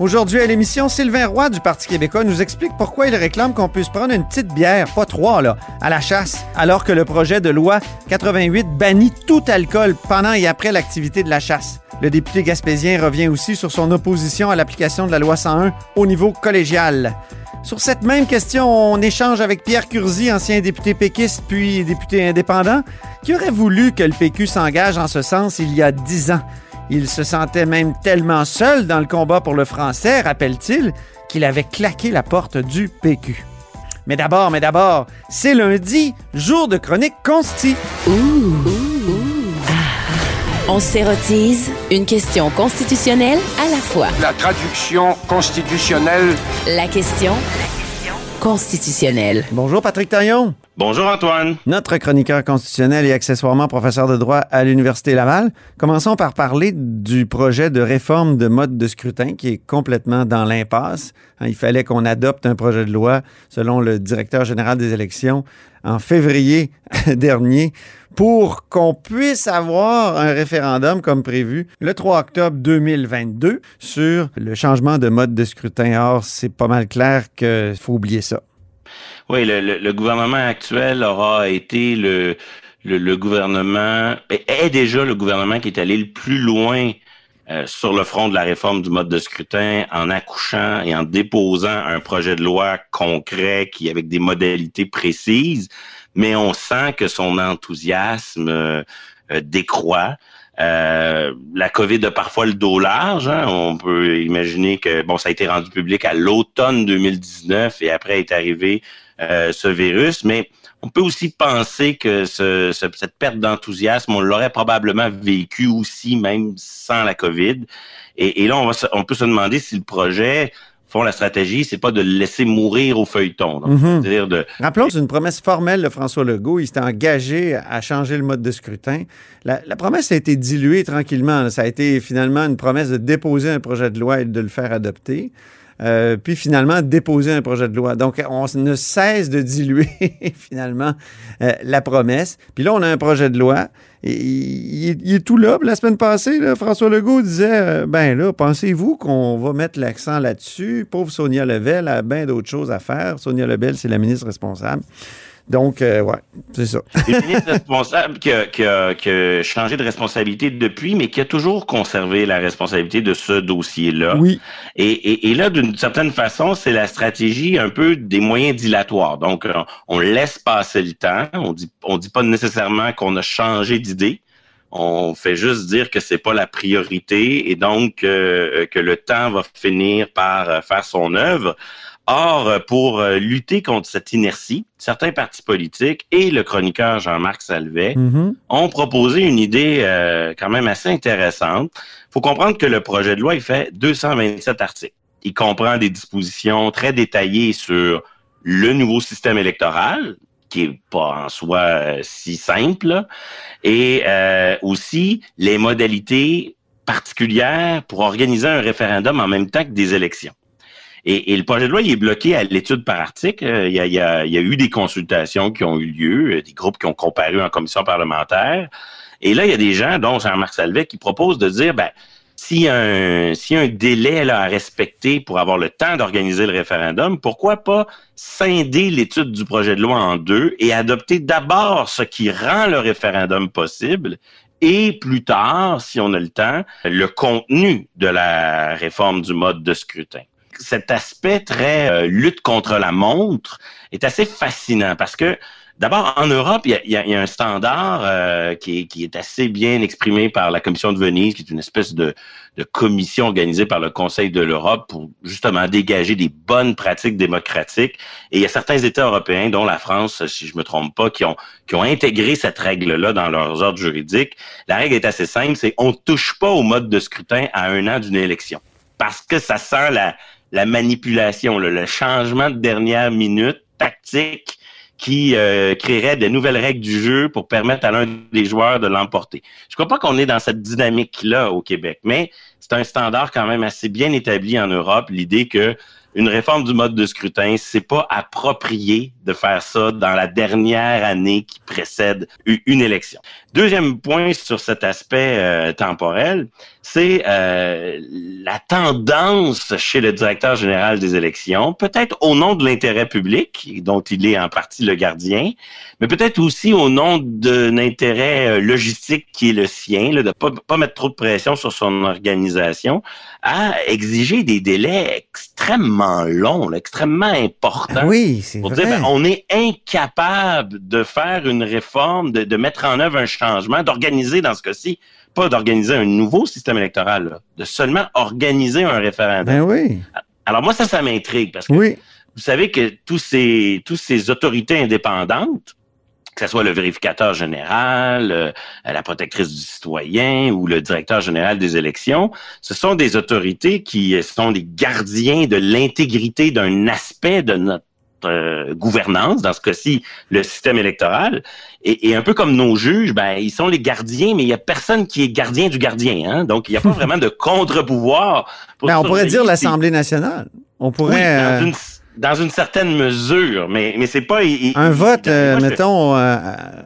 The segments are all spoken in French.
Aujourd'hui à l'émission, Sylvain Roy du Parti québécois nous explique pourquoi il réclame qu'on puisse prendre une petite bière, pas trois, là, à la chasse, alors que le projet de loi 88 bannit tout alcool pendant et après l'activité de la chasse. Le député gaspésien revient aussi sur son opposition à l'application de la loi 101 au niveau collégial. Sur cette même question, on échange avec Pierre Curzi, ancien député péquiste puis député indépendant, qui aurait voulu que le PQ s'engage en ce sens il y a dix ans? Il se sentait même tellement seul dans le combat pour le français, rappelle-t-il, qu'il avait claqué la porte du PQ. Mais d'abord, mais d'abord, c'est lundi, jour de chronique consti. On s'érotise une question constitutionnelle à la fois. La traduction constitutionnelle. La question constitutionnelle. Bonjour Patrick Taillon, Bonjour Antoine. notre chroniqueur constitutionnel et accessoirement professeur de droit à l'Université Laval. Commençons par parler du projet de réforme de mode de scrutin qui est complètement dans l'impasse. Hein, Il fallait qu'on adopte un projet de loi, selon le directeur général des élections, en février dernier pour qu'on puisse avoir un référendum comme prévu le 3 octobre 2022 sur le changement de mode de scrutin. Or, c'est pas mal clair qu'il faut oublier ça. Oui, le, gouvernement actuel aura été le, le, le gouvernement, est- est déjà le gouvernement qui est allé le plus loin euh, sur le front de la réforme du mode de scrutin en accouchant et en déposant un projet de loi concret qui avec des modalités précises, mais on sent que son enthousiasme euh, euh, décroît. Euh, la COVID a parfois le dos large. hein. On peut imaginer que bon, ça a été rendu public à l'automne 2019 et après est arrivé euh, ce virus, mais on peut aussi penser que ce- ce- cette perte d'enthousiasme, on l'aurait probablement vécu aussi même sans la COVID. Et, et là, on, va on peut se demander si le projet, font la stratégie, c'est pas de le laisser mourir au feuilleton. Donc, Mhm. C'est-à-dire de Rappelons c'est une promesse formelle de François Legault. Il s'était engagé à changer le mode de scrutin. La, la promesse a été diluée tranquillement. Ça a été finalement une promesse de déposer un projet de loi et de le faire adopter. Euh, puis finalement, déposer un projet de loi. Donc, on ne cesse de diluer finalement euh, la promesse. Puis là, on a un projet de loi. Il, est- tout là. La semaine passée, François Legault disait euh, Ben là, pensez-vous qu'on va mettre l'accent là-dessus? Pauvre Sonia Lebel a bien d'autres choses à faire. Sonia Lebel, c'est la ministre responsable. Donc, euh, ouais, c'est ça. une ministre responsable qui a, qui, a, qui a changé de responsabilité depuis, mais qui a toujours conservé la responsabilité de ce dossier-là. Oui. Et, et, et là, d'une certaine façon, c'est la stratégie un peu des moyens dilatoires. Donc, on, on laisse passer le temps. On dit, on dit pas nécessairement qu'on a changé d'idée. On fait juste dire que c'est pas la priorité et donc euh, que le temps va finir par euh, faire son œuvre. Or, euh, pour euh, lutter contre cette inertie, certains partis politiques et le chroniqueur Jean-Marc Salvet Mhm. ont proposé une idée euh, quand même assez intéressante. Il faut comprendre que le projet de loi, il fait 227 articles. Il comprend des dispositions très détaillées sur le nouveau système électoral, qui est pas en soi euh, si simple, et euh, aussi les modalités particulières pour organiser un référendum en même temps que des élections. Et, et le projet de loi, il est bloqué à l'étude par article. Euh, Il y, a, il, y a, il y a eu des consultations qui ont eu lieu, euh, des groupes qui ont comparu en commission parlementaire. Et là, il y a des gens, dont Jean-Marc Salvet, qui proposent de dire, ben, s'il y a un, a un délai là, à respecter pour avoir le temps d'organiser le référendum, pourquoi pas scinder l'étude du projet de loi en deux et adopter d'abord ce qui rend le référendum possible et plus tard, si on a le temps, le contenu de la réforme du mode de scrutin? Cet aspect très euh, lutte contre la montre est assez fascinant parce que D'abord, en Europe, il y a, y a- y a un standard euh, qui, est, qui est assez bien exprimé par la Commission de Venise, qui est une espèce de, de commission organisée par le Conseil de l'Europe pour justement dégager des bonnes pratiques démocratiques. Et il y a certains États européens, dont la France, si je me trompe pas, qui ont, qui ont intégré cette règle-là dans leurs ordres juridiques. La règle est assez simple, c'est on touche pas au mode de scrutin à un an d'une élection. Parce que ça sent la, la manipulation, le, changement de dernière minute tactique qui euh, créerait de nouvelles règles du jeu pour permettre à l'un des joueurs de l'emporter. Je crois pas qu'on est dans cette dynamique-là au Québec, mais c'est un standard quand même assez bien établi en Europe, l'idée que une réforme du mode de scrutin, c'est pas approprié de faire ça dans la dernière année qui précède une élection. Deuxième point sur cet aspect euh, temporel, c'est euh, la tendance chez le directeur général des élections, peut-être au nom de l'intérêt public, dont il est en partie le gardien, mais peut-être aussi au nom d'un intérêt euh, logistique qui est le sien, là, de pas, pas mettre trop de pression sur son organisation, à exiger des délais extrêmement là, extrêmement importants. Oui, c'est Pour vrai. dire, ben, on est incapable de faire une réforme, de, de mettre en œuvre un changement, d'organiser dans ce cas-ci, pas d'organiser un nouveau système électoral, là, de seulement organiser un référendum. Ben oui, Alors moi, ça, ça m'intrigue parce que oui. vous savez que tous ces, tous ces autorités indépendantes, que ce soit le vérificateur général, euh, la protectrice du citoyen ou le directeur général des élections, ce sont des autorités qui sont des gardiens de l'intégrité d'un aspect de notre euh, gouvernance, dans ce cas-ci, le système électoral. Et, et un peu comme nos juges, ben, ils sont les gardiens, mais il y a personne qui est gardien du gardien. Hein? Donc, il n'y a pas vraiment de contre-pouvoir. Ben, on pourrait dire l'Assemblée nationale. On oui, pourrait... dans, euh, une, dans une certaine mesure, mais, mais c'est pas... il- Un il- vote, euh, moi, mettons, euh,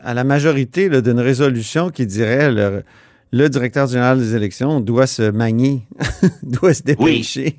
à la majorité d'une résolution qui dirait le, le directeur général des élections doit se manier, doit se dépêcher.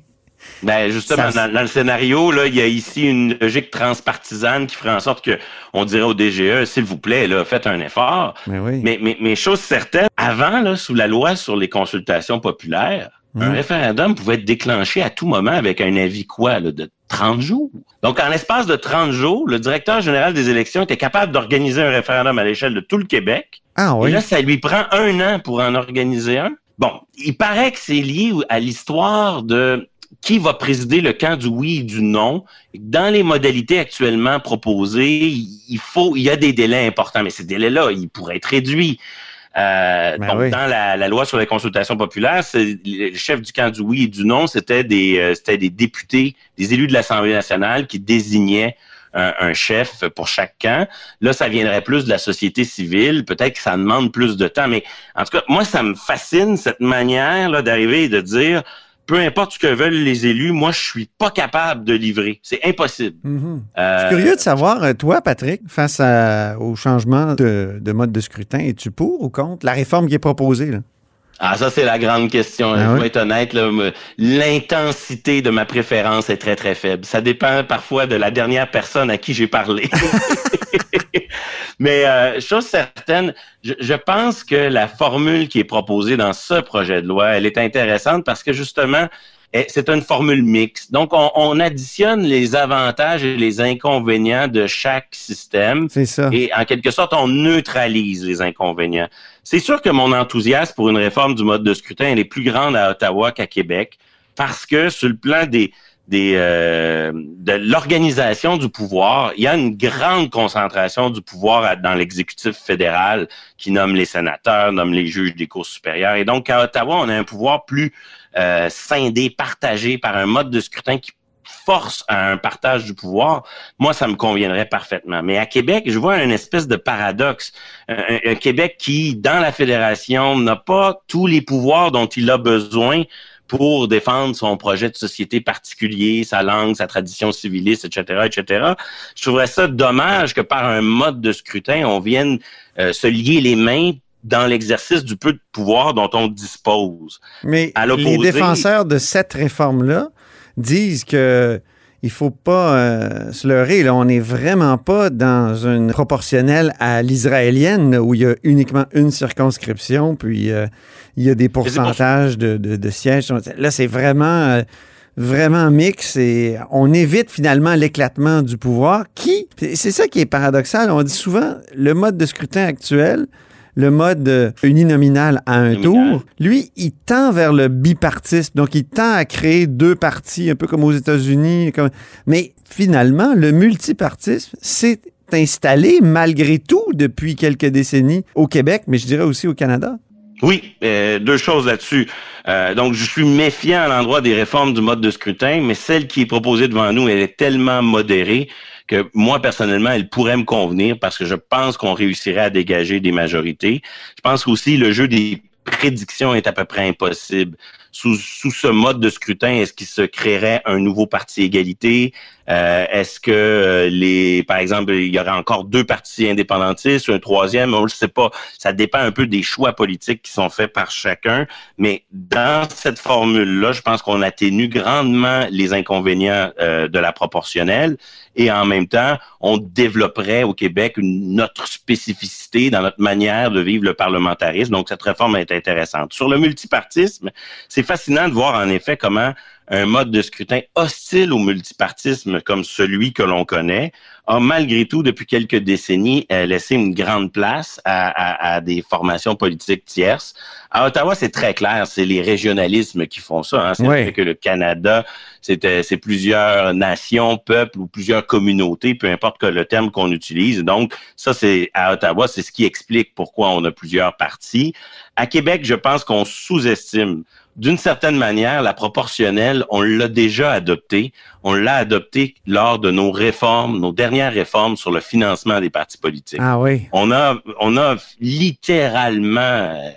Ben justement, Ça- dans, dans le scénario, là, il y a ici une logique transpartisane qui ferait en sorte que on dirait au DGE, s'il vous plaît, là, faites un effort. Mais oui. Mais, mais, mais chose certaine, avant, là, sous la loi sur les consultations populaires, un Mm. référendum pouvait être déclenché à tout moment avec un avis quoi, là, de 30 jours. Donc, en l'espace de 30 jours, le directeur général des élections était capable d'organiser un référendum à l'échelle de tout le Québec. ah Et oui. là, ça lui prend un an pour en organiser un. Bon, il paraît que c'est lié à l'histoire de qui va présider le camp du oui et du non. Dans les modalités actuellement proposées, il faut, il y a des délais importants, mais ces délais-là, ils pourraient être réduits. Euh, Ben donc, oui. dans la, la loi sur les consultations populaires, le chef du camp du oui et du non, c'était des, euh, c'était des députés, des élus de l'Assemblée nationale qui désignaient un, un chef pour chaque camp. Là, ça viendrait plus de la société civile. Peut-être que ça demande plus de temps, mais en tout cas, moi, ça me fascine cette manière là d'arriver et de dire, peu importe ce que veulent les élus, moi, je suis pas capable de livrer. C'est impossible. Mhm. Je Euh, suis curieux de savoir, euh, toi, Patrick, face à- au changement de, de mode de scrutin, es-tu pour ou contre la réforme qui est proposée? Là? Ah, ça, c'est la grande question. Ah je oui? vais être honnête, l'intensité de ma préférence est très, très faible. Ça dépend parfois de la dernière personne à qui j'ai parlé. Mais euh, chose certaine, je, je pense que la formule qui est proposée dans ce projet de loi, elle est intéressante parce que justement, eh, c'est une formule mixte. Donc, on, on additionne les avantages et les inconvénients de chaque système. C'est ça. Et en quelque sorte, on neutralise les inconvénients. C'est sûr que mon enthousiasme pour une réforme du mode de scrutin elle est plus grande à Ottawa qu'à Québec parce que sur le plan des, euh, de l'organisation du pouvoir, il y a une grande concentration du pouvoir dans l'exécutif fédéral qui nomme les sénateurs, nomme les juges des cours supérieures. Et donc, à Ottawa, on a un pouvoir plus euh, scindé, partagé par un mode de scrutin qui force à un partage du pouvoir, moi, ça me conviendrait parfaitement. Mais à Québec, je vois une espèce de paradoxe. Un Québec qui, dans la fédération, n'a pas tous les pouvoirs dont il a besoin pour défendre son projet de société particulier, sa langue, sa tradition civiliste, etc., etc. Je trouverais ça dommage que par un mode de scrutin, on vienne euh, se lier les mains dans l'exercice du peu de pouvoir dont on dispose. Mais À les défenseurs de cette réforme-là disent que il faut pas euh, se leurrer. Là, on n'est vraiment pas dans une proportionnelle à l'israélienne où il y a uniquement une circonscription, puis euh, il y a des pourcentages de, de- de sièges. Là, c'est vraiment euh, vraiment mixte et on évite finalement l'éclatement du pouvoir qui, c'est ça qui est paradoxal, on dit souvent le mode de scrutin actuel, le mode uninominal à un tour, lui, il tend vers le bipartisme. Donc, il tend à créer deux partis, un peu comme aux États-Unis. comme- Mais finalement, le multipartisme s'est installé malgré tout depuis quelques décennies au Québec, mais je dirais aussi au Canada. Oui, euh, deux choses là-dessus. Euh, donc, je suis méfiant à l'endroit des réformes du mode de scrutin, mais celle qui est proposée devant nous, elle est tellement modérée que moi, personnellement, elle pourrait me convenir parce que je pense qu'on réussirait à dégager des majorités. Je pense qu'aussi le jeu des prédictions est à peu près impossible. Sous, sous ce mode de scrutin, est-ce qu'il se créerait un nouveau parti égalité? Euh, est-ce que euh, les, par exemple, il y aurait encore deux partis indépendantistes, un troisième, on ne le sait pas. Ça dépend un peu des choix politiques qui sont faits par chacun. Mais dans cette formule-là, je pense qu'on atténue grandement les inconvénients euh, de la proportionnelle et en même temps, on développerait au Québec une autre spécificité dans notre manière de vivre le parlementarisme. Donc, cette réforme est Sur le multipartisme, c'est fascinant de voir en effet comment un mode de scrutin hostile au multipartisme comme celui que l'on connaît a malgré tout, depuis quelques décennies, euh, laissé une grande place à, à- à des formations politiques tierces. À Ottawa, c'est très clair, c'est les régionalismes qui font ça. Hein. C'est fait que le Canada, c'est euh, c'est plusieurs nations, peuples ou plusieurs communautés, peu importe que le terme qu'on utilise. Donc, ça, c'est à Ottawa, c'est ce qui explique pourquoi on a plusieurs partis. À Québec, je pense qu'on sous-estime d'une certaine manière, la proportionnelle, on l'a déjà adoptée. On l'a adoptée lors de nos réformes, nos dernières réformes sur le financement des partis politiques. Ah oui. On a, on a littéralement euh,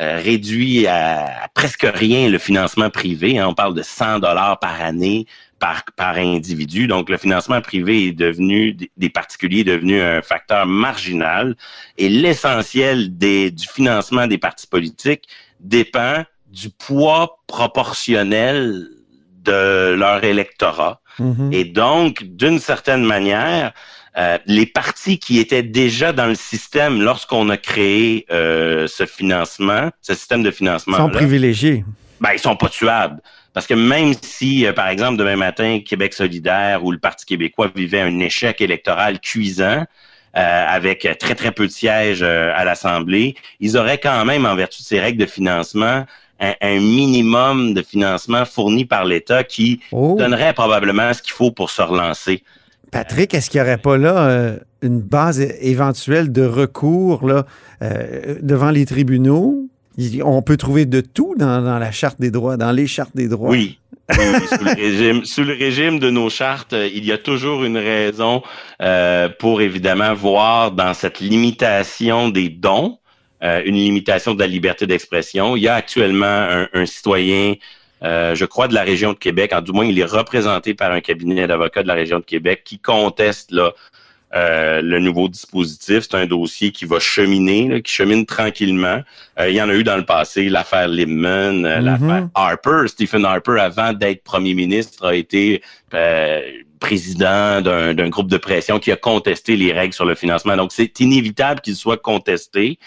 euh, réduit à, à presque rien le financement privé. hein. On parle de 100 dollars par année par, par individu. Donc, le financement privé est devenu, des- des particuliers est devenu un facteur marginal. Et l'essentiel des, du financement des partis politiques dépend du poids proportionnel de leur électorat. Mhm. Et donc, d'une certaine manière, euh, les partis qui étaient déjà dans le système lorsqu'on a créé euh, ce financement, ce système de financement, sont privilégiés. ben, ils sont pas tuables. Parce que même si, euh, par exemple, demain matin, Québec solidaire ou le Parti québécois vivait un échec électoral cuisant, avec très, très peu de sièges à l'Assemblée, ils auraient quand même, en vertu de ces règles de financement, un, un minimum de financement fourni par l'État qui Oh. donnerait probablement ce qu'il faut pour se relancer. Patrick, est-ce qu'il n'y aurait pas là euh, une base éventuelle de recours là, euh, devant les tribunaux? On peut trouver de tout dans, dans la Charte des droits, dans les chartes des droits. Oui. Oui, sous, le régime, sous le régime de nos chartes, euh, il y a toujours une raison euh, pour évidemment voir dans cette limitation des dons euh, une limitation de la liberté d'expression. Il y a actuellement un, un citoyen, euh, je crois, de la région de Québec, en du moins il est représenté par un cabinet d'avocats de la région de Québec qui conteste là, euh, le nouveau dispositif. C'est un dossier qui va cheminer, là, qui chemine tranquillement. Euh, il y en a eu dans le passé, l'affaire Limon, euh, Mhm. l'affaire Harper. Stephen Harper, avant d'être premier ministre, a été euh, président d'un d'un groupe de pression qui a contesté les règles sur le financement. Donc, c'est inévitable qu'il soit contesté.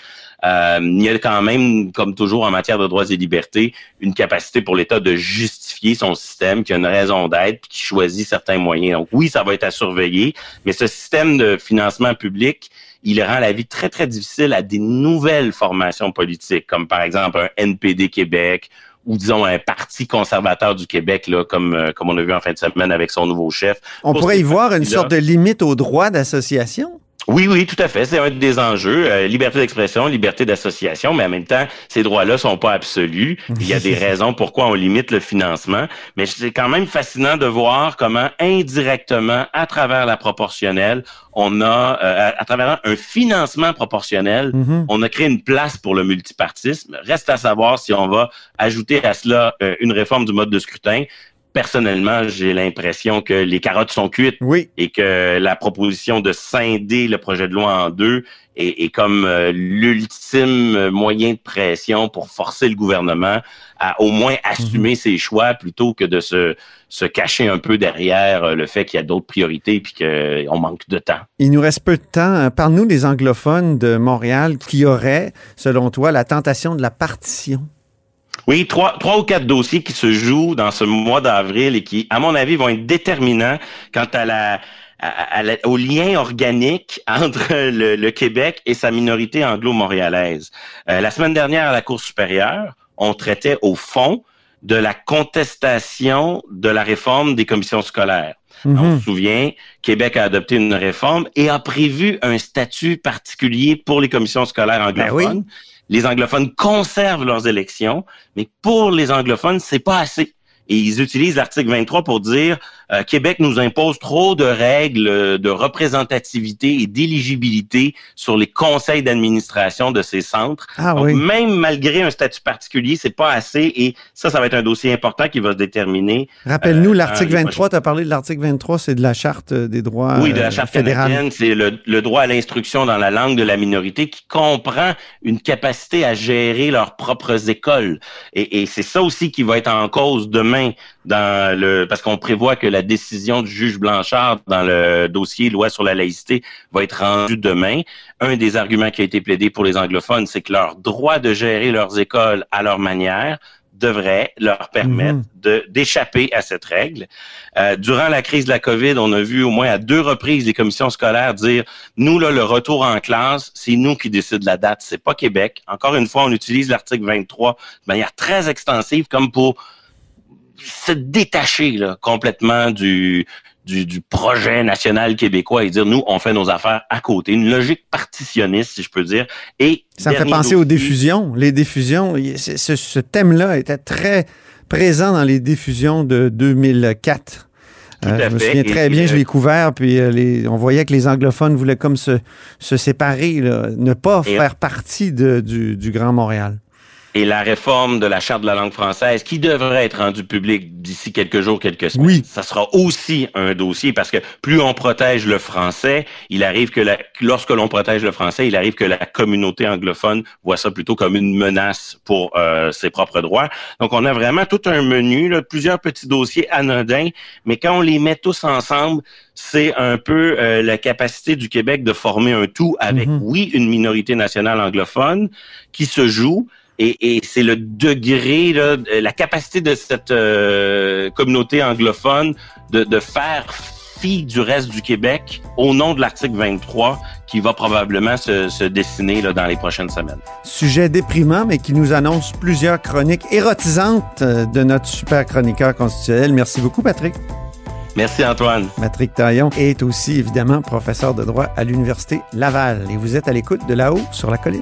Euh, il y a quand même, comme toujours en matière de droits et libertés, une capacité pour l'État de justifier son système, qui a une raison d'être, puis qui choisit certains moyens. Donc oui, ça va être à surveiller, mais ce système de financement public, il rend la vie très, très difficile à des nouvelles formations politiques, comme par exemple un NPD Québec ou disons un parti conservateur du Québec, là, comme, euh, comme on a vu en fin de semaine avec son nouveau chef. On Pour pourrait y voir une sorte de limite au droit d'association. Oui, oui, tout à fait. C'est un des enjeux. Euh, liberté d'expression, liberté d'association, mais en même temps, ces droits-là sont pas absolus. Il y a des raisons pourquoi on limite le financement. Mais c'est quand même fascinant de voir comment indirectement, à travers la proportionnelle, on a, euh, à, à travers un financement proportionnel, Mhm. on a créé une place pour le multipartisme. Reste à savoir si on va ajouter à cela euh, une réforme du mode de scrutin. Personnellement, j'ai l'impression que les carottes sont cuites Oui. et que la proposition de scinder le projet de loi en deux est, est comme euh, l'ultime moyen de pression pour forcer le gouvernement à au moins assumer ses choix plutôt que de se, se cacher un peu derrière euh, le fait qu'il y a d'autres priorités puis qu'on manque de temps. Il nous reste peu de temps. Euh, Parle-nous des anglophones de Montréal qui auraient, selon toi, la tentation de la partition. Oui, trois, trois ou quatre dossiers qui se jouent dans ce mois d'avril et qui, à mon avis, vont être déterminants quant à la, à- à la- au lien organique entre le, le Québec et sa minorité anglo-montréalaise. Euh, la semaine dernière, à la Cour supérieure, on traitait au fond de la contestation de la réforme des commissions scolaires. On Mhm. se souvient, Québec a adopté une réforme et a prévu un statut particulier pour les commissions scolaires Ben anglophones. Les anglophones conservent leurs élections, mais pour les anglophones, c'est pas assez. Et ils utilisent l'article 23 pour dire euh, Québec nous impose trop de règles de représentativité et d'éligibilité sur les conseils d'administration de ces centres. Ah Donc, oui. même malgré un statut particulier, c'est pas assez. Et ça, ça va être un dossier important qui va se déterminer Rappelle-nous, euh, l'article dans les 23, tu as parlé de l'article 23, c'est de la Charte euh, des droits Oui, de la euh, Charte fédérale. canadienne, c'est le, le droit à l'instruction dans la langue de la minorité qui comprend une capacité à gérer leurs propres écoles. Et, et c'est ça aussi qui va être en cause demain dans le parce qu'on prévoit que la décision du juge Blanchard dans le dossier loi sur la laïcité va être rendue demain. Un des arguments qui a été plaidé pour les anglophones, c'est que leur droit de gérer leurs écoles à leur manière devrait leur permettre Mhm. d'échapper à cette règle. Euh, durant la crise de la COVID, on a vu au moins à deux reprises les commissions scolaires dire nous là le retour en classe, c'est nous qui décident la date, c'est pas Québec. Encore une fois, on utilise l'article 23 de manière très extensive comme pour se détacher là, complètement du, du du projet national québécois et dire nous on fait nos affaires à côté, une logique partitionniste si je peux dire. Et Ça me fait penser aux diffusions. Les diffusions, ce, ce thème-là était très présent dans les diffusions de 2004. Tout Euh, je me souviens Et- très bien, et, je euh, l'ai couvert, puis euh, les- on voyait que les anglophones voulaient comme se, se séparer, là, ne pas faire partie de- du, du Grand Montréal. Et la réforme de la charte de la langue française qui devrait être rendue publique d'ici quelques jours, quelques semaines. Oui. Ça sera aussi un dossier parce que plus on protège le français, il arrive que la, lorsque l'on protège le français, il arrive que la communauté anglophone voit ça plutôt comme une menace pour euh, ses propres droits. Donc on a vraiment tout un menu, là, plusieurs petits dossiers anodins, mais quand on les met tous ensemble, c'est un peu euh, la capacité du Québec de former un tout avec, Mhm. oui, une minorité nationale anglophone qui se joue, et, et c'est le degré, là, la capacité de cette euh, communauté anglophone de, de faire fi du reste du Québec au nom de l'article 23 qui va probablement se, se dessiner là, dans les prochaines semaines. Sujet déprimant, mais qui nous annonce plusieurs chroniques érotisantes euh, de notre super chroniqueur constitutionnel. Merci beaucoup, Patrick. Merci Antoine. Patrick Taillon est aussi évidemment professeur de droit à l'Université Laval. Et vous êtes à l'écoute de là-haut sur la colline.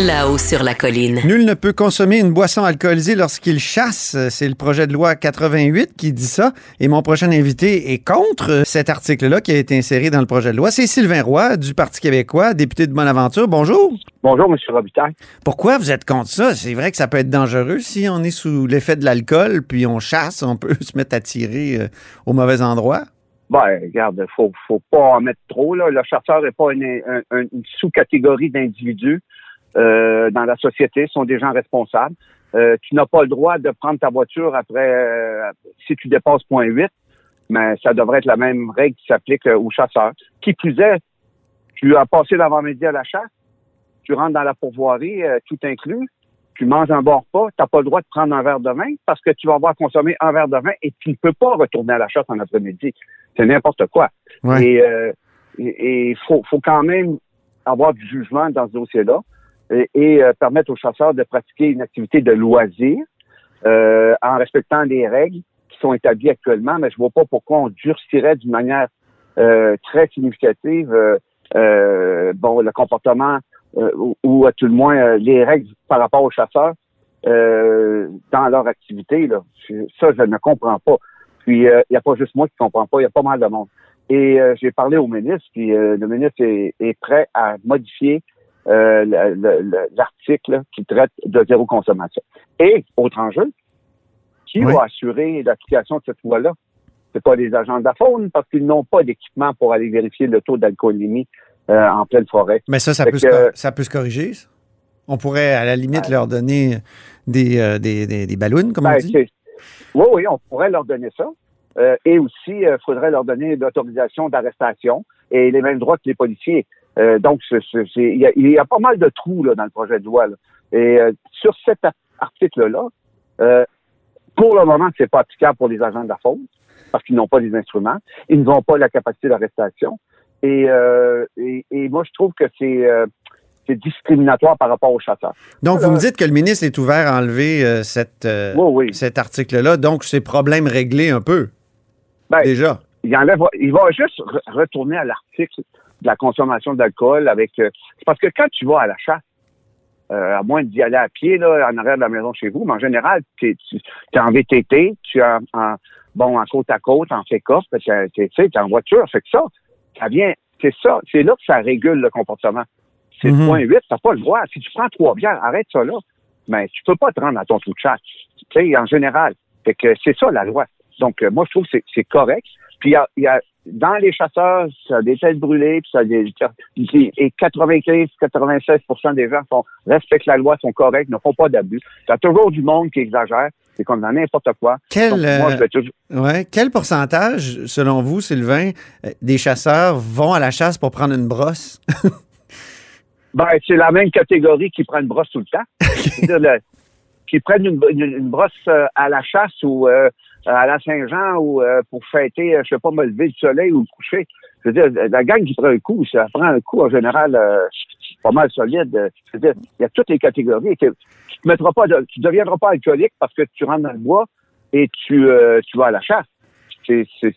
là-haut sur la colline. Nul ne peut consommer une boisson alcoolisée lorsqu'il chasse. C'est le projet de loi 88 qui dit ça. Et mon prochain invité est contre cet article-là qui a été inséré dans le projet de loi. C'est Sylvain Roy du Parti québécois, député de Bonaventure. Bonjour. Bonjour, M. Robitaille. Pourquoi vous êtes contre ça? C'est vrai que ça peut être dangereux si on est sous l'effet de l'alcool, puis on chasse, on peut se mettre à tirer euh, au mauvais endroit. Ben, regarde, faut, faut pas en mettre trop. Là. Le chasseur n'est pas une, un- un- une sous-catégorie d'individus euh, dans la société. Sont des gens responsables. Euh, tu n'as pas le droit de prendre ta voiture après euh, si tu dépasses point 8, mais ça devrait être la même règle qui s'applique euh, aux chasseurs. Qui plus est, tu as passé l'avant-midi à la chasse, tu rentres dans la pourvoirie, euh, tout inclus, tu manges un bon repas, tu n'as pas le droit de prendre un verre de vin parce que tu vas avoir consommé un verre de vin et tu ne peux pas retourner à la chasse en après-midi. C'est n'importe quoi. Ouais. Et euh, et il faut, faut quand même avoir du jugement dans ce dossier-là et, euh, permettre aux chasseurs de pratiquer une activité de loisir euh, en respectant les règles qui sont établies actuellement, mais je vois pas pourquoi on durcirait d'une manière euh, très significative euh, euh, bon le comportement euh, ou, ou à tout le moins les règles par rapport aux chasseurs dans leur activité. Là. Ça, je ne comprends pas. Puis, il n'y a pas juste moi qui comprends pas, il y a pas mal de monde. Et j'ai parlé au ministre, puis le ministre est, est prêt à modifier euh, le- le- le- l'article qui traite de zéro consommation. Et, autre enjeu, qui Oui. va assurer l'application de cette loi-là? C'est pas les agents de la faune parce qu'ils n'ont pas d'équipement pour aller vérifier le taux d'alcoolémie euh, en pleine forêt. Mais ça, ça peut, se que- cor- ça peut se corriger. ça? On pourrait, à la limite, leur donner des, euh, des, des, des ballons, comme on Ben, dit? c'est- Oui, oui, on pourrait leur donner ça. Euh, et aussi, il faudrait leur donner l'autorisation d'arrestation et les mêmes droits que les policiers. Euh, donc, il y, a- il y a pas mal de trous là, dans le projet de loi. là. Et euh, sur cet ar- article-là, euh, pour le moment, c'est pas applicable pour les agents de la faune parce qu'ils n'ont pas les instruments. Ils n'ont pas la capacité d'arrestation. Et, et, et moi, je trouve que c'est c'est discriminatoire par rapport aux chasseurs. Donc, vous me dites que le ministre est ouvert à enlever cette, Oui, oui. cet article-là. Donc, c'est problème réglé un peu, Ben, déjà. il enlève, il va juste re- retourner à l'article de la consommation d'alcool avec. euh, c'est parce que quand tu vas à la chasse, euh, à moins d'y aller à pied là, en arrière de la maison chez vous, mais en général, t'es, tu es en VTT, tu es en, en- bon en côte à côte, en pick-up, tu es, en voiture, fait que ça, ça vient, c'est ça, c'est là que ça régule le comportement. C'est Mhm. le point 8, t'as pas le droit. Si tu prends trois bières, arrête ça là. Mais tu peux pas te rendre à ton trou de chasse. Tu sais, en général. Fait que c'est ça la loi. Donc, euh, moi, je trouve que c'est- c'est correct. Puis, il y a, il y a- dans les chasseurs, ça a des têtes brûlées, puis ça a des, et 95-96% des gens sont, respectent la loi, sont corrects, ne font pas d'abus. Il y a toujours du monde qui exagère, c'est comme dans n'importe quoi. Quel, Donc, moi, euh, je vais toujours, ouais, quel pourcentage, selon vous, Sylvain, euh, des chasseurs vont à la chasse pour prendre une brosse? Ben, c'est la même catégorie qui prend une brosse tout le temps. Le- qui prennent une, une- une brosse euh, à la chasse ou euh, à la Saint-Jean ou euh, pour fêter, euh, je sais pas, me lever du soleil ou le coucher. Je veux dire, la gang qui prend un coup, ça prend un coup en général euh, pas mal solide. Euh, Je veux dire, il y a toutes les catégories. Tu te mettras pas, tu deviendras pas alcoolique parce que tu rentres dans le bois et tu, euh, tu vas à la chasse. C'est, c'est,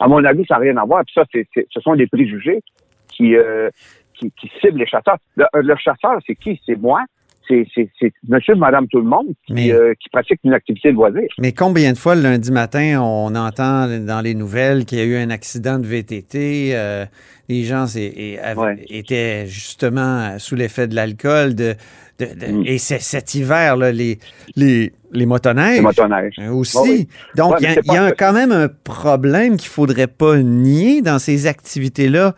à mon avis, ça n'a rien à voir. Puis ça, c'est, ce sont des préjugés qui, euh, qui, qui ciblent les chasseurs. Le chasseur, c'est qui? C'est moi. C'est, monsieur, madame, tout le monde qui, Mais- euh, qui pratique une activité de loisir. Mais combien de fois le lundi matin, on entend dans les nouvelles qu'il y a eu un accident de VTT, euh, les gens et- Ouais. étaient justement sous l'effet de l'alcool. De, de- de- Mm. Et c'est cet hiver, là, les, les, les motoneiges Les motoneiges. euh, aussi. Oui. Donc, Ouais, il y a, y a quand même un problème qu'il faudrait pas nier dans ces activités-là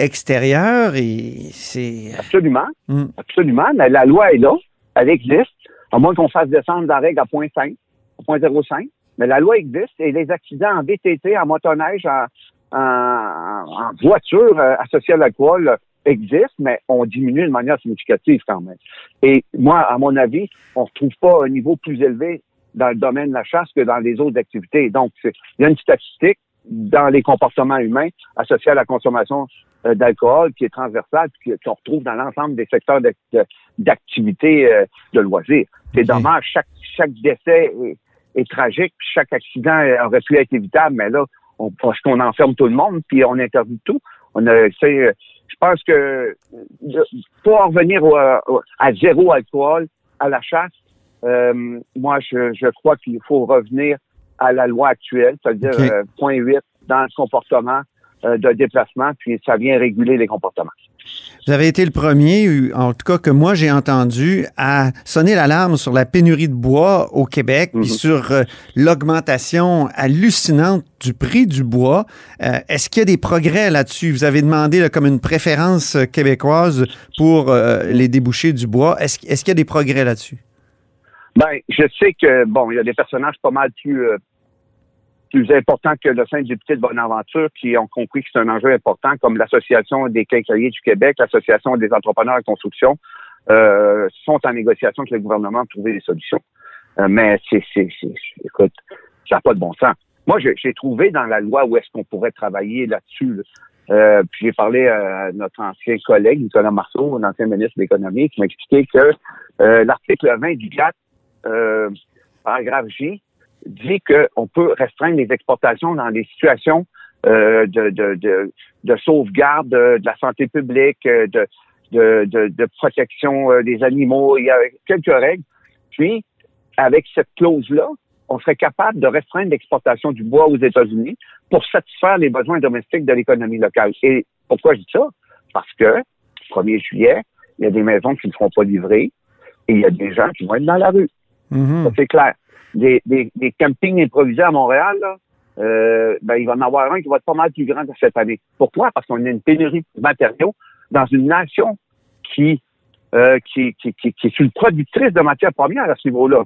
extérieures. Et c'est... Absolument. Mm. Absolument. Mais la loi est là. Elle existe. À moins qu'on fasse descendre la règle à 0.5, à 0.05. Mais la loi existe et les accidents en VTT, en motoneige, en, en, en voiture euh, associée à l'alcool euh, existent, mais on diminue de manière significative quand même. Et moi, à mon avis, on ne retrouve pas un niveau plus élevé dans le domaine de la chasse que dans les autres activités. Donc, il y a une statistique dans les comportements humains associés à la consommation euh, d'alcool qui est transversale puis qu'on retrouve dans l'ensemble des secteurs d'activité euh, de loisirs. C'est dommage, chaque, chaque décès est, est tragique, puis chaque accident euh, aurait pu être évitable, mais là, on, parce qu'on enferme tout le monde, puis on interdit tout. On a, c'est, euh, je pense que euh, pour en revenir au- à zéro alcool, à la chasse, euh, moi, je, je crois qu'il faut revenir à la loi actuelle, c'est-à-dire Ok. euh, point 8 dans le comportement euh, de déplacement, puis ça vient réguler les comportements. Vous avez été le premier, euh, en tout cas que moi j'ai entendu, à sonner l'alarme sur la pénurie de bois au Québec, puis Mhm. sur euh, l'augmentation hallucinante du prix du bois. Euh, Est-ce qu'il y a des progrès là-dessus? Vous avez demandé là, comme une préférence euh, québécoise pour euh, les débouchés du bois. Est-ce est-ce qu'il y a des progrès là-dessus? Ben, je sais que bon, il y a des personnages pas mal plus euh, plus importants que le sein député de Bonaventure qui ont compris que c'est un enjeu important, comme l'Association des quincailliers du Québec, l'Association des entrepreneurs en construction, euh, sont en négociation avec le gouvernement pour trouver des solutions. Euh, mais c'est, c'est, écoute, ça n'a pas de bon sens. Moi, j'ai, j'ai trouvé dans la loi où est-ce qu'on pourrait travailler là-dessus. là. Euh, puis j'ai parlé à notre ancien collègue, Nicolas Marceau, l'ancien ministre de l'Économie, qui m'a expliqué que euh, l'article 20 du GATT, euh, paragraphe J, dit qu'on peut restreindre les exportations dans des situations euh, de, de, de, de sauvegarde de, de la santé publique, euh, de, de, protection euh, des animaux. Il y a quelques règles. Puis, avec cette clause-là, on serait capable de restreindre l'exportation du bois aux États-Unis pour satisfaire les besoins domestiques de l'économie locale. Et pourquoi je dis ça? Parce que, 1er juillet, il y a des maisons qui ne seront pas livrées et il y a des gens qui vont être dans la rue. Ça, c'est clair. Des, des, campings improvisés à Montréal, là, euh, ben, il va en avoir un qui va être pas mal plus grand que cette année. Pourquoi? Parce qu'on a une pénurie de matériaux dans une nation qui, euh, qui, qui, qui, qui est une productrice de matières premières à ce niveau-là.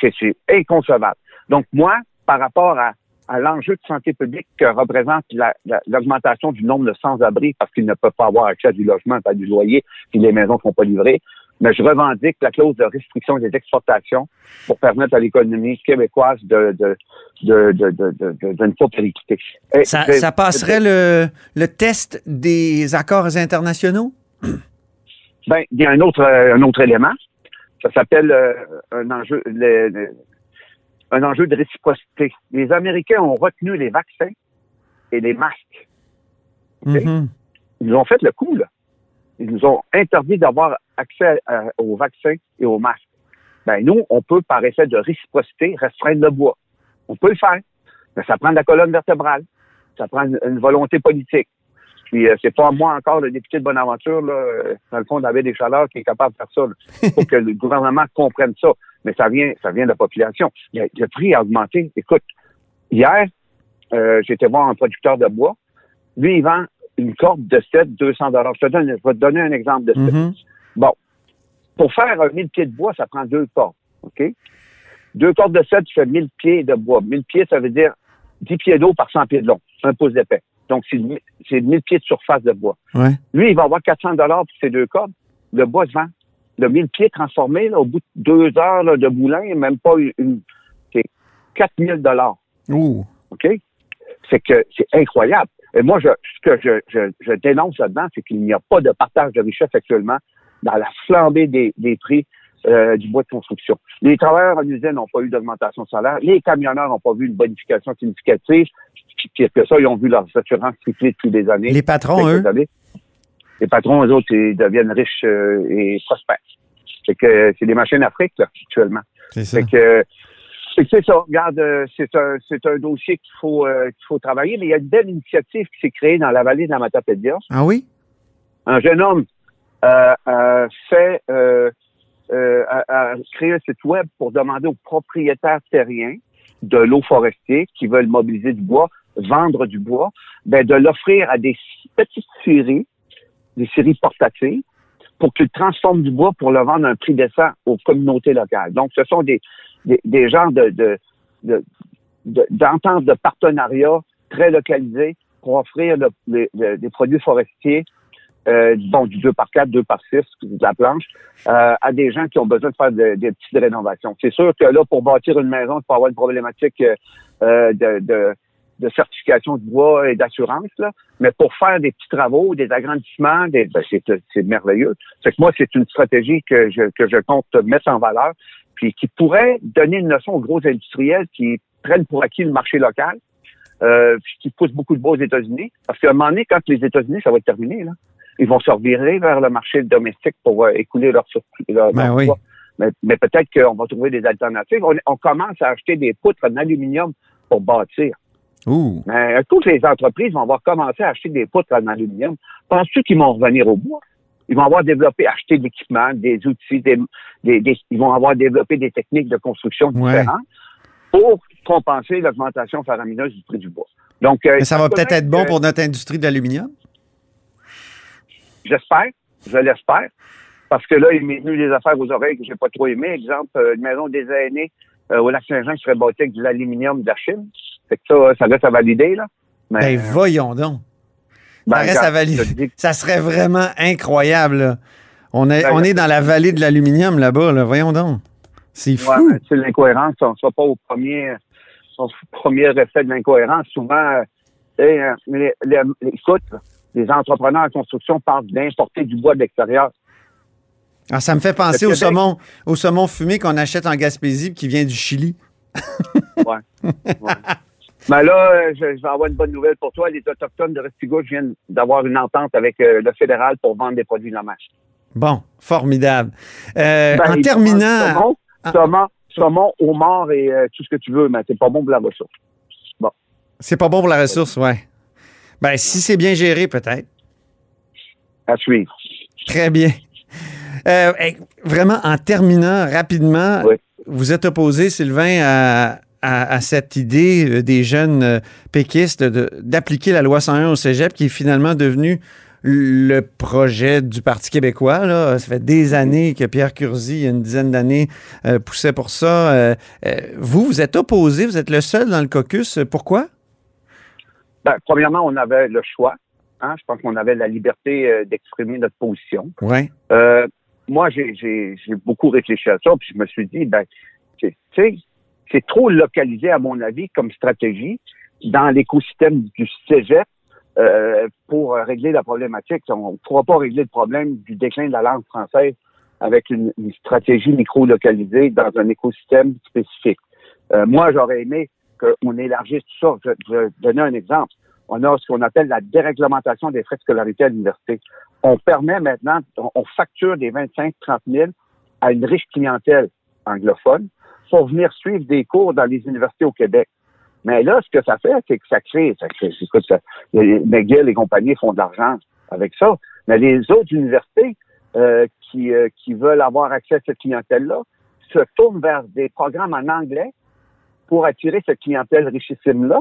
C'est inconcevable. Donc, moi, par rapport à, à l'enjeu de santé publique que représente la- la- l'augmentation du nombre de sans-abri parce qu'ils ne peuvent pas avoir accès à du logement, à du loyer, puis les maisons ne sont pas livrées, mais je revendique la clause de restriction des exportations pour permettre à l'économie québécoise de, de, de, de, de, de, de- de ne pas péricliter. Ça, passerait le, le test des accords internationaux? Ben, il y a un autre, euh, un autre élément. Ça s'appelle euh, un enjeu, le- le- un enjeu de réciprocité. Les Américains ont retenu les vaccins et les masques. Mhm. Ils ont fait le coup, là. Ils nous ont interdit d'avoir accès à- aux vaccins et aux masques. Ben, nous, on peut, par effet de réciprocité, restreindre le bois. On peut le faire. Mais ça prend de la colonne vertébrale. Ça prend une, volonté politique. Puis, euh, c'est pas moi encore, le député de Bonaventure, là, euh, dans le fond, David Deschaleurs, qui est capable de faire ça. Il faut que le gouvernement comprenne ça. Mais ça vient, ça vient de la population. Le, le prix a augmenté. Écoute, hier, euh, j'étais voir un producteur de bois. Lui, il vend une corde de 7, 200 dollars. Je, te donne- je vais te donner un exemple de ça. Mhm. Bon. Pour faire un 1000 pieds de bois, ça prend deux cordes. OK? Deux cordes de 7, tu fais 1000 pieds de bois. 1000 pieds, ça veut dire 10 pieds d'eau par 100 pieds de long. Un pouce d'épais. Donc, c'est mi- c'est 1000 pieds de surface de bois. Ouais. Lui, il va avoir 400 dollars pour ces deux cordes. Le bois se vend. Le 1000 pieds transformé, là, au bout de deux heures là, de moulin, même pas une, une- c'est 4000 dollars. OK? C'est que c'est incroyable. Et moi, je, ce que je, je, je dénonce là-dedans, c'est qu'il n'y a pas de partage de richesse actuellement dans la flambée des, des prix euh, du bois de construction. Les travailleurs en usine n'ont pas eu d'augmentation de salaire. Les camionneurs n'ont pas vu une bonification significative. Pire que ça, ils ont vu leurs assurances tripler depuis des années. Les patrons, eux? années. Les patrons, eux autres, ils deviennent riches euh, et prospères. C'est que c'est des machines Afrique, là, actuellement. C'est ça. Que fait que c'est ça. Regarde, euh, c'est un c'est un dossier qu'il faut euh, qu'il faut travailler, mais il y a une belle initiative qui s'est créée dans la vallée de la Matapédia. Ah oui? Un jeune homme euh, fait euh, euh, a, a créé un site web pour demander aux propriétaires terriens de l'eau forestier qui veulent mobiliser du bois, vendre du bois, ben de l'offrir à des petites scieries, des scieries portatives, pour qu'ils transforment du bois pour le vendre à un prix décent aux communautés locales. Donc, ce sont des, des, des genres de, de, de, de- partenariat très localisées pour offrir des produits forestiers, euh, bon, du 2 par 4, 2 par 6, de la planche, euh, à des gens qui ont besoin de faire de- des petites rénovations. C'est sûr que là, pour bâtir une maison, il faut avoir une problématique euh, de, certification de bois et d'assurance, là. Mais pour faire des petits travaux, des agrandissements, ben, c'est, merveilleux. Fait que moi, c'est une stratégie que que je compte mettre en valeur, puis qui pourrait donner une leçon aux gros industriels qui prennent pour acquis le marché local, euh, puis qui poussent beaucoup de bois aux États-Unis. Parce qu'à un moment donné, quand les États-Unis, ça va être terminé, là, ils vont se revirer vers le marché domestique pour euh, écouler leur surplus. Leur, Ben leur oui. Mais, mais peut-être qu'on va trouver des alternatives. On, on commence à acheter des poutres en aluminium pour bâtir. Ouh. Mais euh, toutes les entreprises vont avoir commencé à acheter des poutres en aluminium. Penses-tu qu'ils vont revenir au bois? Ils vont avoir développé, acheté de l'équipement, des outils, des, des- des- ils vont avoir développé des techniques de construction Ouais. différentes pour compenser l'augmentation faramineuse du prix du bois. Donc, euh, Mais ça va peut-être être bon pour notre industrie de l'aluminium? J'espère, je l'espère, parce que là, il m'est venu des affaires aux oreilles que j'ai pas trop aimé. Exemple, euh, une maison des aînés euh, au lac Saint-Jean qui serait bâtie avec de l'aluminium de la Chine. Fait que ça, ça reste à valider, là. Mais, Ben, euh, voyons donc. Ben, ça Ça serait vraiment incroyable. là. On est, Ben, on est dans la vallée de l'aluminium là-bas. Là. Voyons donc. C'est fou. Ouais, l'incohérence, on ne sera pas au premier, au premier effet de l'incohérence. Souvent, euh, tu sais, euh, les, les- les- écoute, les entrepreneurs en construction parlent d'importer du bois de l'extérieur. Ah, ça me fait penser au saumon, au saumon fumé qu'on achète en Gaspésie qui vient du Chili. Ouais. ouais. Mais là, euh, je, je vais avoir une bonne nouvelle pour toi. Les Autochtones de Restigouche viennent d'avoir une entente avec euh, le fédéral pour vendre des produits de la mâche. Bon, formidable. Euh, Ben, en terminant, Saumon, Ah. saumon, saumon, homard et euh, tout ce que tu veux, mais c'est pas bon pour la ressource. c'est pas bon pour la ressource, ouais. Ben, si c'est bien géré, peut-être. À suivre. Très bien. Euh, vraiment, en terminant rapidement, Oui. vous êtes opposé, Sylvain, à, à- à cette idée euh, des jeunes euh, péquistes de- d'appliquer la loi 101 au cégep, qui est finalement devenue le projet du Parti québécois. Là. Ça fait des années que Pierre Curzi, il y a une dizaine d'années, euh, poussait pour ça. Euh, euh, vous, vous êtes opposé, vous êtes le seul dans le caucus. Pourquoi? Ben, premièrement, on avait le choix. Hein? Je pense qu'on avait la liberté d'exprimer notre position. Euh, moi, j'ai- j'ai j'ai beaucoup réfléchi à ça, puis je me suis dit, ben, tu sais, c'est trop localisé, à mon avis, comme stratégie dans l'écosystème du cégep euh, pour régler la problématique. On ne pourra pas régler le problème du déclin de la langue française avec une, stratégie micro-localisée dans un écosystème spécifique. Euh, moi, j'aurais aimé qu'on élargisse tout ça. Je, je vais donner un exemple. On a ce qu'on appelle la déréglementation des frais de scolarité à l'université. On permet maintenant, on, on facture des 25-30 000 à une riche clientèle anglophone pour venir suivre des cours dans les universités au Québec. Mais là, ce que ça fait, c'est que ça crée, ça crée, écoute, ça, les- McGill et compagnie font de l'argent avec ça. Mais les autres universités euh, qui, euh, qui veulent avoir accès à cette clientèle-là se tournent vers des programmes en anglais pour attirer cette clientèle richissime-là.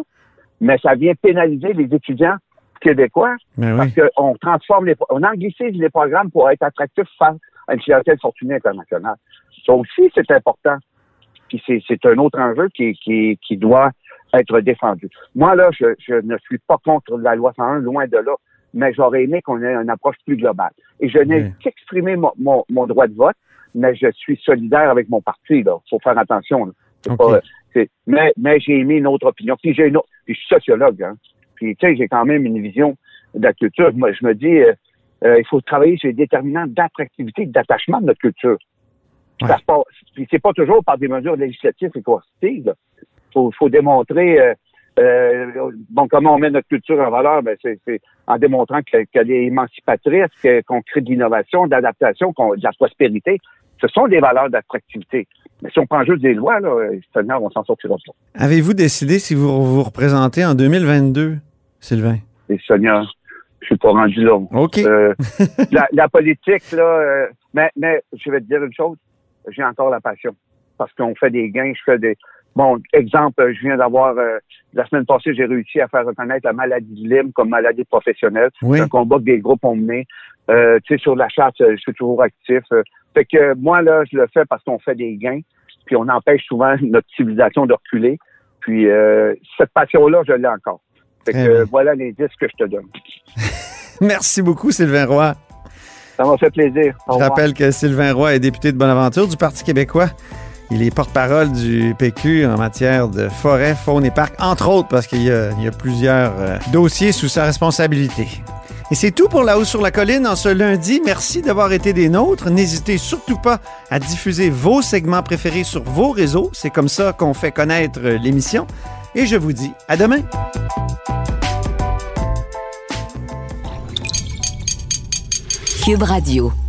Mais ça vient pénaliser les étudiants québécois Ben oui. parce qu'on transforme les, on anglicise les programmes pour être attractif face à une clientèle fortunée internationale. Ça aussi, c'est important. Puis c'est, c'est un autre enjeu qui, qui, qui doit être défendu. Moi, là, je, je ne suis pas contre la loi 101, loin de là, mais j'aurais aimé qu'on ait une approche plus globale. Et je n'ai Oui. qu'exprimé mon, mon, mon droit de vote, mais je suis solidaire avec mon parti, là. Faut faire attention, là. C'est OK. pas- c'est- mais, mais j'ai émis une autre opinion. Puis j'ai une autre, puis je suis sociologue, hein. Puis, tu sais, j'ai quand même une vision de la culture. Moi, je me dis, euh, euh, il faut travailler sur les déterminants d'attractivité et d'attachement de notre culture. Ouais. Ça se passe- Puis c'est pas toujours par des mesures législatives et coercitives. Faut, faut démontrer, euh, euh, bon, comment on met notre culture en valeur, ben c'est c'est en démontrant que- qu'elle est émancipatrice, qu'on crée de l'innovation, d'adaptation, qu'on- de la prospérité. Ce sont des valeurs d'attractivité. Mais si on prend juste des lois, là, Seigneur, on s'en sortira pas. Avez-vous décidé si vous vous représentez en 2022, Sylvain? Et Seigneur, je suis pas rendu là. OK. Euh, la, la politique, là, euh, mais, mais je vais te dire une chose, j'ai encore la passion. Parce qu'on fait des gains, je fais des. Bon, exemple, je viens d'avoir euh, la semaine passée, j'ai réussi à faire reconnaître la maladie de Lyme comme maladie professionnelle. Oui. Un combat que des groupes ont mené. Euh, tu sais, sur la charte, euh, je suis toujours actif. Fait que moi, là, je le fais parce qu'on fait des gains, puis on empêche souvent notre civilisation de reculer. Puis euh, cette passion-là, je l'ai encore. Fait que euh, bien. voilà les disques que je te donne. Merci beaucoup, Sylvain Roy. Ça m'a fait plaisir. Je rappelle que Sylvain Roy est député de Bonaventure du Parti québécois. Il est porte-parole du PQ en matière de forêt, faune et parc, entre autres parce qu'il y a, il y a plusieurs euh, dossiers sous sa responsabilité. Et c'est tout pour La Hausse sur la Colline en ce lundi. Merci d'avoir été des nôtres. N'hésitez surtout pas à diffuser vos segments préférés sur vos réseaux. C'est comme ça qu'on fait connaître euh, l'émission. Et je vous dis à demain. Cube Radio.